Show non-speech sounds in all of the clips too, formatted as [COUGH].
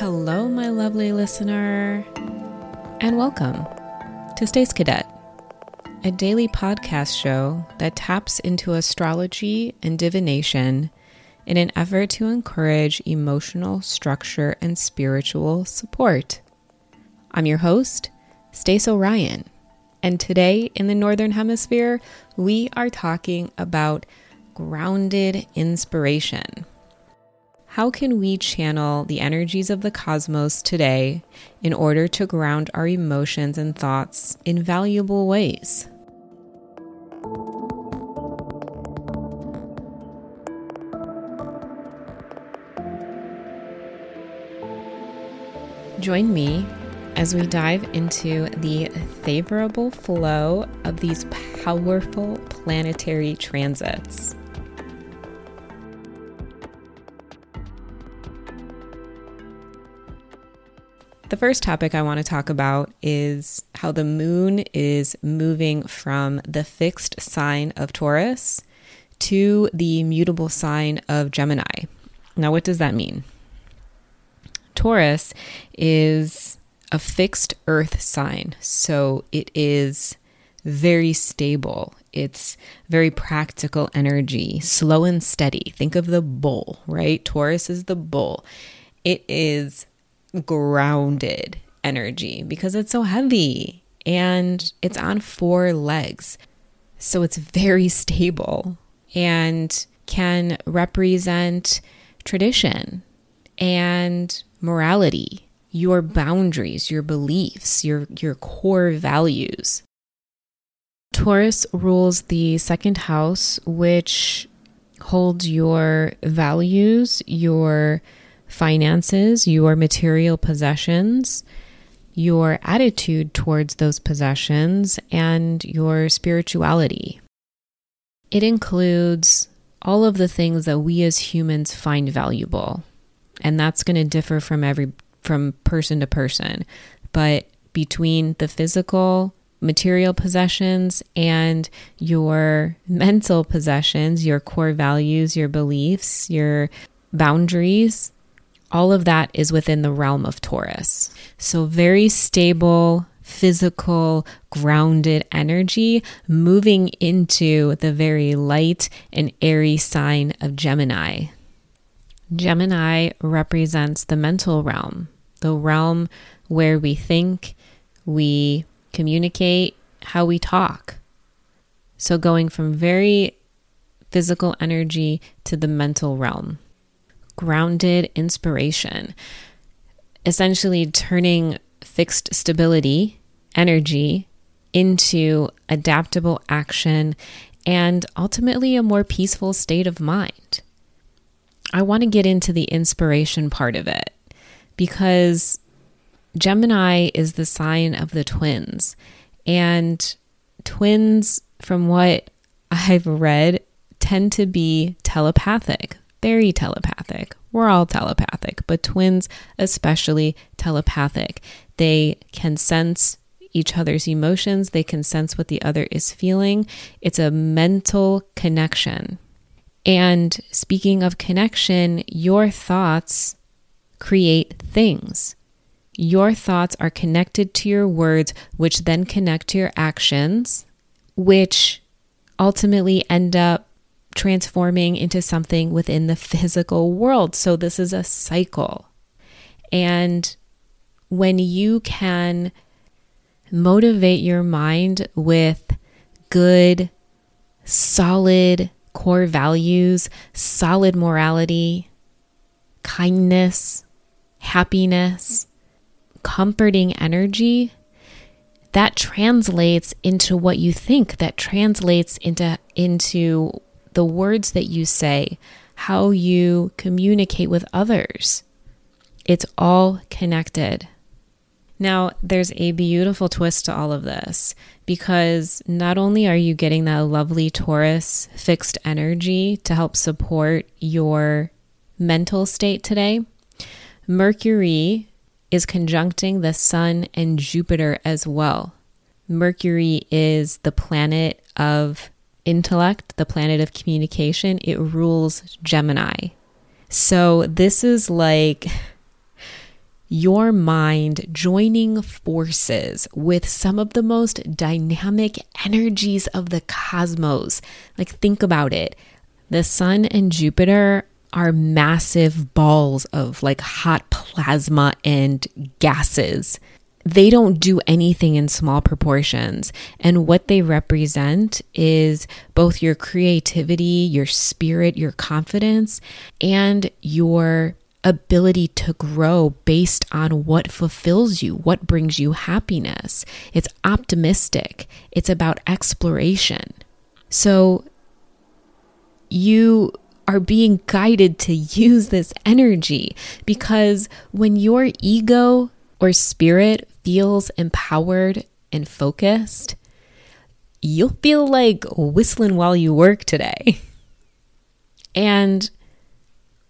Hello, my lovely listener, and welcome to Stace Cadet, a daily podcast show that taps into astrology and divination in an effort to encourage emotional structure and spiritual support. I'm your host, Stace Orion, and today in the Northern Hemisphere, we are talking about grounded inspiration. How can we channel the energies of the cosmos today in order to ground our emotions and thoughts in valuable ways? Join me as we dive into the favorable flow of these powerful planetary transits. The first topic I want to talk about is how the moon is moving from the fixed sign of Taurus to the mutable sign of Gemini. Now, what does that mean? Taurus is a fixed earth sign, so it is very stable. It's very practical energy, slow and steady. Think of the bull, right? Taurus is the bull. It is grounded energy because it's so heavy and it's on four legs. So it's very stable and can represent tradition and morality, your boundaries, your beliefs, your, your core values. Taurus rules the second house, which holds your values, your finances, your material possessions, your attitude towards those possessions, and your spirituality. It includes all of the things that we as humans find valuable. And that's going to differ from every from person to person. But between the physical material possessions and your mental possessions, your core values, your beliefs, your boundaries, all of that is within the realm of Taurus. So, very stable, physical, grounded energy moving into the very light and airy sign of Gemini. Gemini represents the mental realm, the realm where we think, we communicate, how we talk. So, going from very physical energy to the mental realm grounded inspiration, essentially turning fixed stability, energy, into adaptable action and ultimately a more peaceful state of mind. I want to get into the inspiration part of it because Gemini is the sign of the twins. And twins, from what I've read, tend to be telepathic very telepathic. We're all telepathic, but twins, especially telepathic. They can sense each other's emotions, they can sense what the other is feeling. It's a mental connection. And speaking of connection, your thoughts create things. Your thoughts are connected to your words, which then connect to your actions, which ultimately end up transforming into something within the physical world. So this is a cycle. And when you can motivate your mind with good, solid core values, solid morality, kindness, happiness, comforting energy, that translates into what you think that translates into into the words that you say, how you communicate with others. It's all connected. Now, there's a beautiful twist to all of this because not only are you getting that lovely Taurus fixed energy to help support your mental state today, Mercury is conjuncting the Sun and Jupiter as well. Mercury is the planet of intellect, the planet of communication, it rules Gemini. So this is like your mind joining forces with some of the most dynamic energies of the cosmos. Like, think about it. The sun and Jupiter are massive balls of like hot plasma and gases. They don't do anything in small proportions. And what they represent is both your creativity, your spirit, your confidence, and your ability to grow based on what fulfills you, what brings you happiness. It's optimistic, it's about exploration. So you are being guided to [LAUGHS] use this energy because when your ego or spirit feels empowered and focused, you'll feel like whistling while you work today. [LAUGHS] And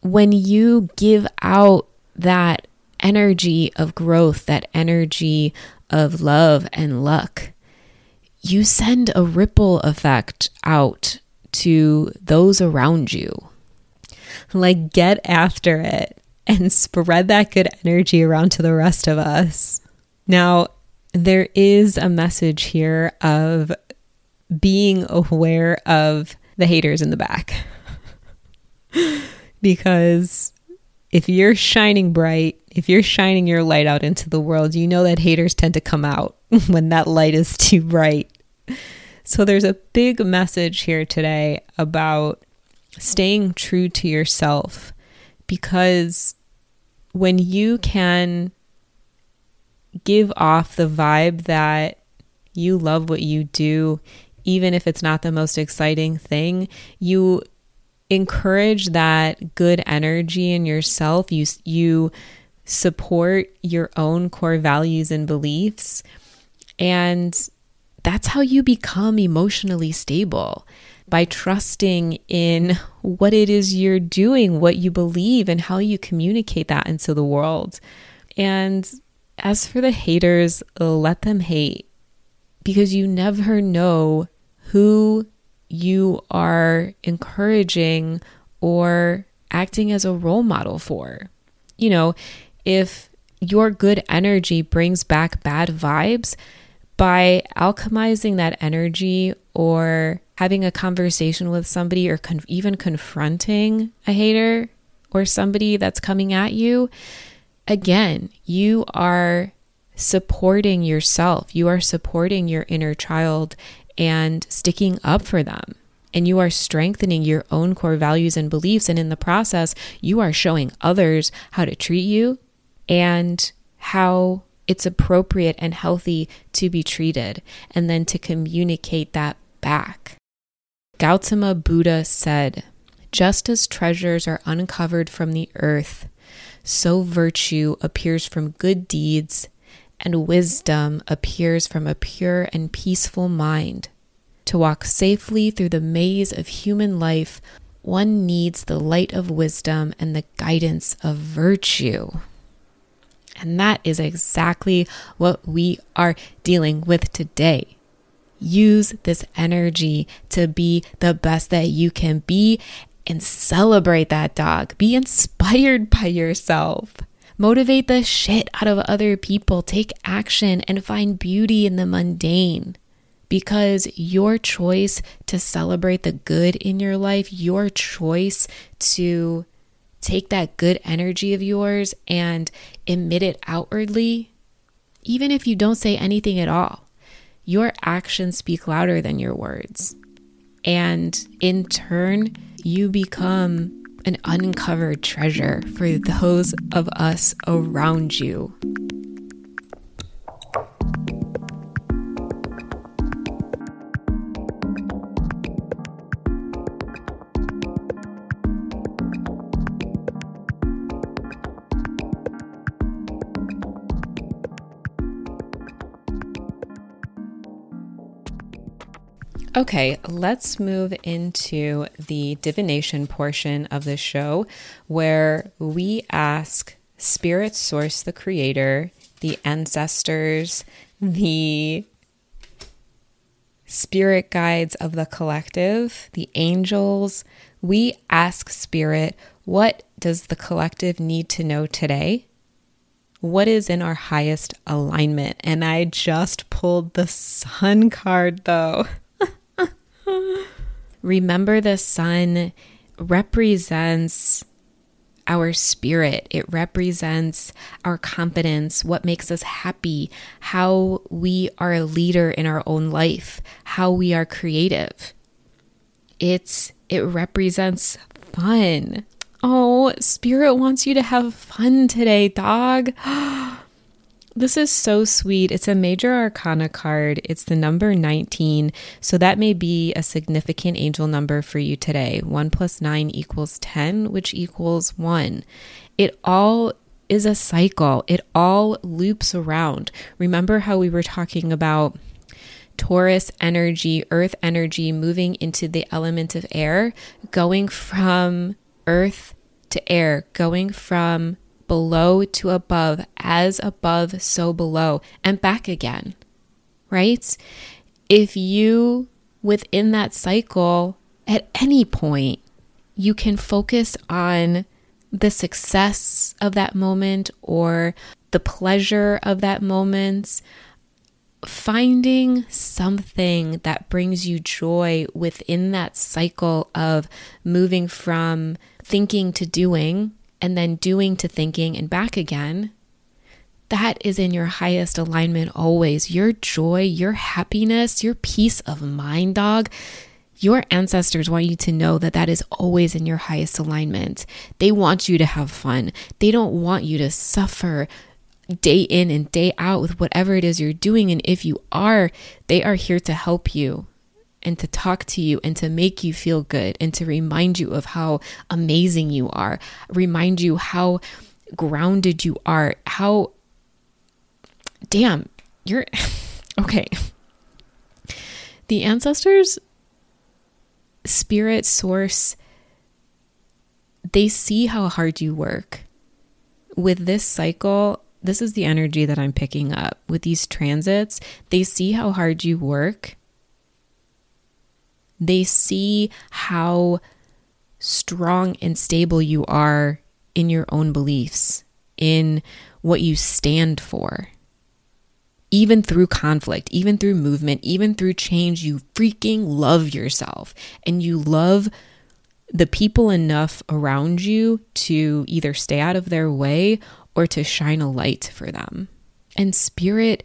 when you give out that energy of growth, that energy of love and luck, you send a ripple effect out to those around you. Like, get after it and spread that good energy around to the rest of us. Now, there is a message here of being aware of the haters in the back. [LAUGHS] because if you're shining bright, if you're shining your light out into the world, you know that haters tend to come out [LAUGHS] when that light is too bright. So there's a big message here today about staying true to yourself because when you can give off the vibe that you love what you do, even if it's not the most exciting thing, you encourage that good energy in yourself. You you support your own core values and beliefs and that's how you become emotionally stable by trusting in what it is you're doing, what you believe, and how you communicate that into the world. And as for the haters, let them hate because you never know who you are encouraging or acting as a role model for. You know, if your good energy brings back bad vibes, by alchemizing that energy or having a conversation with somebody or con- even confronting a hater or somebody that's coming at you, again, you are supporting yourself. You are supporting your inner child and sticking up for them. And you are strengthening your own core values and beliefs. And in the process, you are showing others how to treat you and how it's appropriate and healthy to be treated, and then to communicate that back. Gautama Buddha said, Just as treasures are uncovered from the earth, so virtue appears from good deeds and wisdom appears from a pure and peaceful mind. To walk safely through the maze of human life, one needs the light of wisdom and the guidance of virtue. And that is exactly what we are dealing with today. Use this energy to be the best that you can be and celebrate that dog. Be inspired by yourself. Motivate the shit out of other people. Take action and find beauty in the mundane. Because your choice to celebrate the good in your life, your choice to take that good energy of yours and emit it outwardly, even if you don't say anything at all, your actions speak louder than your words. And in turn, you become an uncovered treasure for those of us around you. Okay, let's move into the divination portion of the show where we ask Spirit Source, the creator, the ancestors, the spirit guides of the collective, the angels. We ask Spirit, what does the collective need to know today? what is in our highest alignment. And I just pulled the sun card though. Remember, the sun represents our spirit, it represents our confidence, what makes us happy, how we are a leader in our own life, how we are creative. It's it represents fun. Oh, spirit wants you to have fun today, dog. [GASPS] Oh, This is so sweet. It's a major arcana card. It's the number 19. So that may be a significant angel number for you today. 1 plus 9 equals 10, which equals 1. It all is a cycle, it all loops around. Remember how we were talking about Taurus energy, earth energy moving into the element of air, going from earth to air, going from below to above, as above, so below, and back again, right? If you, within that cycle, at any point, you can focus on the success of that moment or the pleasure of that moment, finding something that brings you joy within that cycle of moving from thinking to doing and then doing to thinking and back again, that is in your highest alignment always. Your joy, your happiness, your peace of mind, dog. Your ancestors want you to know that that is always in your highest alignment. They want you to have fun. They don't want you to suffer day in and day out with whatever it is you're doing. And if you are, they are here to help you and to talk to you and to make you feel good and to remind you of how amazing you are, remind you how grounded you are, how damn, you're [LAUGHS] okay. The ancestors, spirit, source, they see how hard you work. With this cycle, this is the energy that I'm picking up. With these transits, they see how hard you work they see how strong and stable you are in your own beliefs, in what you stand for. Even through conflict, even through movement, even through change, you freaking love yourself and you love the people enough around you to either stay out of their way or to shine a light for them. And spirit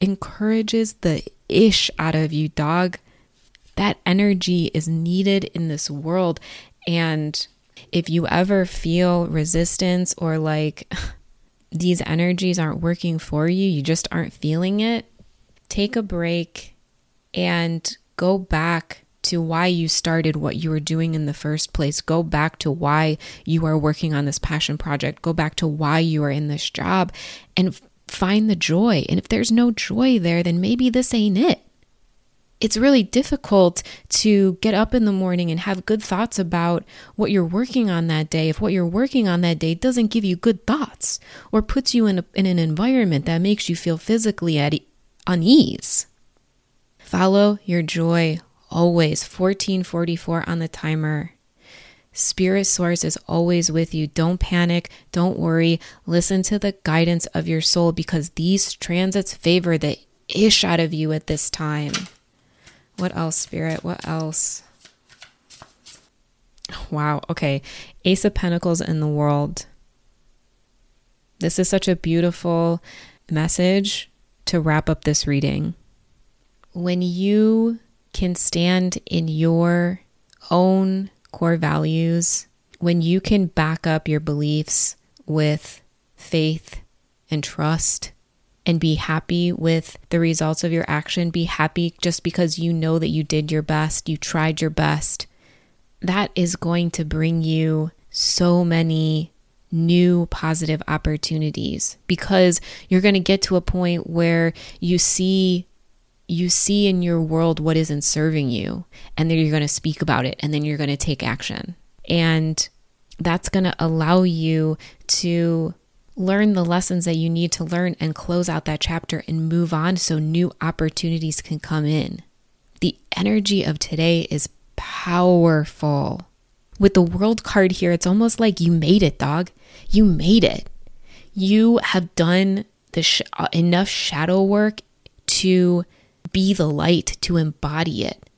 encourages the ish out of you, dog that energy is needed in this world. And if you ever feel resistance or like [LAUGHS] these energies aren't working for you, you just aren't feeling it, take a break and go back to why you started what you were doing in the first place. Go back to why you are working on this passion project. Go back to why you are in this job and find the joy. And if there's no joy there, then maybe this ain't it it's really difficult to get up in the morning and have good thoughts about what you're working on that day if what you're working on that day doesn't give you good thoughts or puts you in, a, in an environment that makes you feel physically at unease. Follow your joy always. 1444 on the timer. Spirit source is always with you. Don't panic. Don't worry. Listen to the guidance of your soul because these transits favor the ish out of you at this time. What else, Spirit? What else? Wow. Okay. Ace of Pentacles in the world. This is such a beautiful message to wrap up this reading. When you can stand in your own core values, when you can back up your beliefs with faith and trust, and be happy with the results of your action. Be happy just because you know that you did your best, you tried your best. That is going to bring you so many new positive opportunities because you're going to get to a point where you see you see in your world what isn't serving you and then you're going to speak about it and then you're going to take action and that's going to allow you to learn the lessons that you need to learn and close out that chapter and move on so new opportunities can come in. The energy of today is powerful. With the world card here, it's almost like you made it, dog. You made it. You have done the sh- uh, enough shadow work to be the light, to embody it,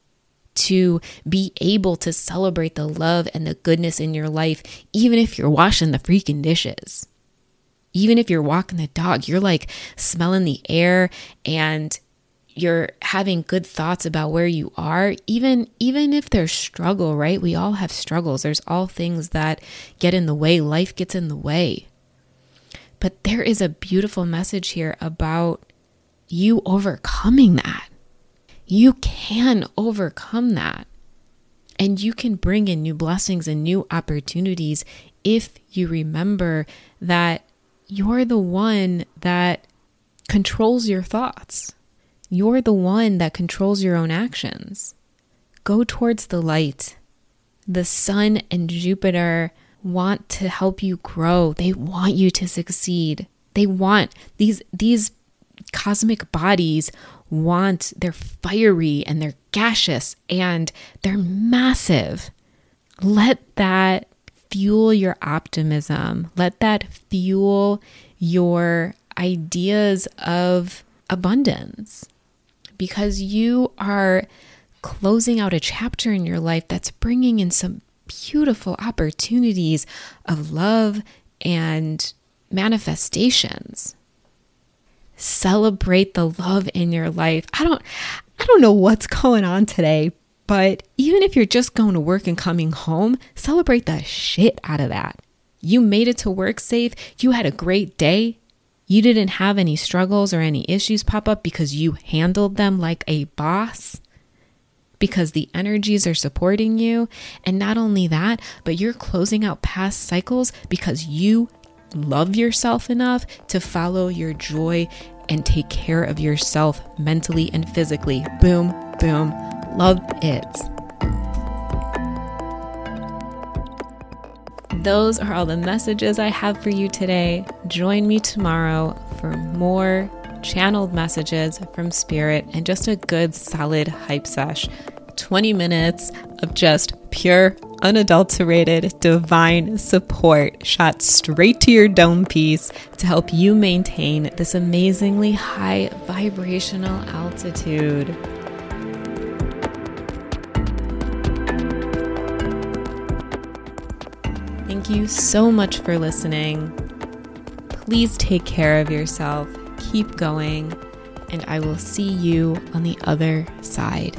to be able to celebrate the love and the goodness in your life, even if you're washing the freaking dishes. Even if you're walking the dog, you're like smelling the air and you're having good thoughts about where you are even even if there's struggle right? We all have struggles. There's all things that get in the way. Life gets in the way. But there is a beautiful message here about you overcoming that. You can overcome that. And you can bring in new blessings and new opportunities if you remember that you're the one that controls your thoughts you're the one that controls your own actions. Go towards the light. The sun and Jupiter want to help you grow. They want you to succeed. They want these these cosmic bodies want they're fiery and they're gaseous and they're massive. Let that fuel your optimism. Let that fuel your ideas of abundance because you are closing out a chapter in your life that's bringing in some beautiful opportunities of love and manifestations. Celebrate the love in your life. I don't I don't know what's [LAUGHS] going on today, but even if you're just going to work and coming home, celebrate the shit out of that. You made it to work safe. You had a great day. You didn't have any struggles or any issues pop up because you handled them like a boss, because the energies are supporting you. And not only that, but you're closing out past cycles because you love yourself enough to follow your joy and take care of yourself mentally and physically. Boom, boom. Love it. Those are all the messages I have for you today. Join me tomorrow for more channeled messages from Spirit and just a good solid hype sesh. 20 minutes of just pure, unadulterated, divine support shot straight to your dome piece to help you maintain this amazingly high vibrational altitude. You so much for listening. Please take care of yourself, keep going, and I will see you on the other side.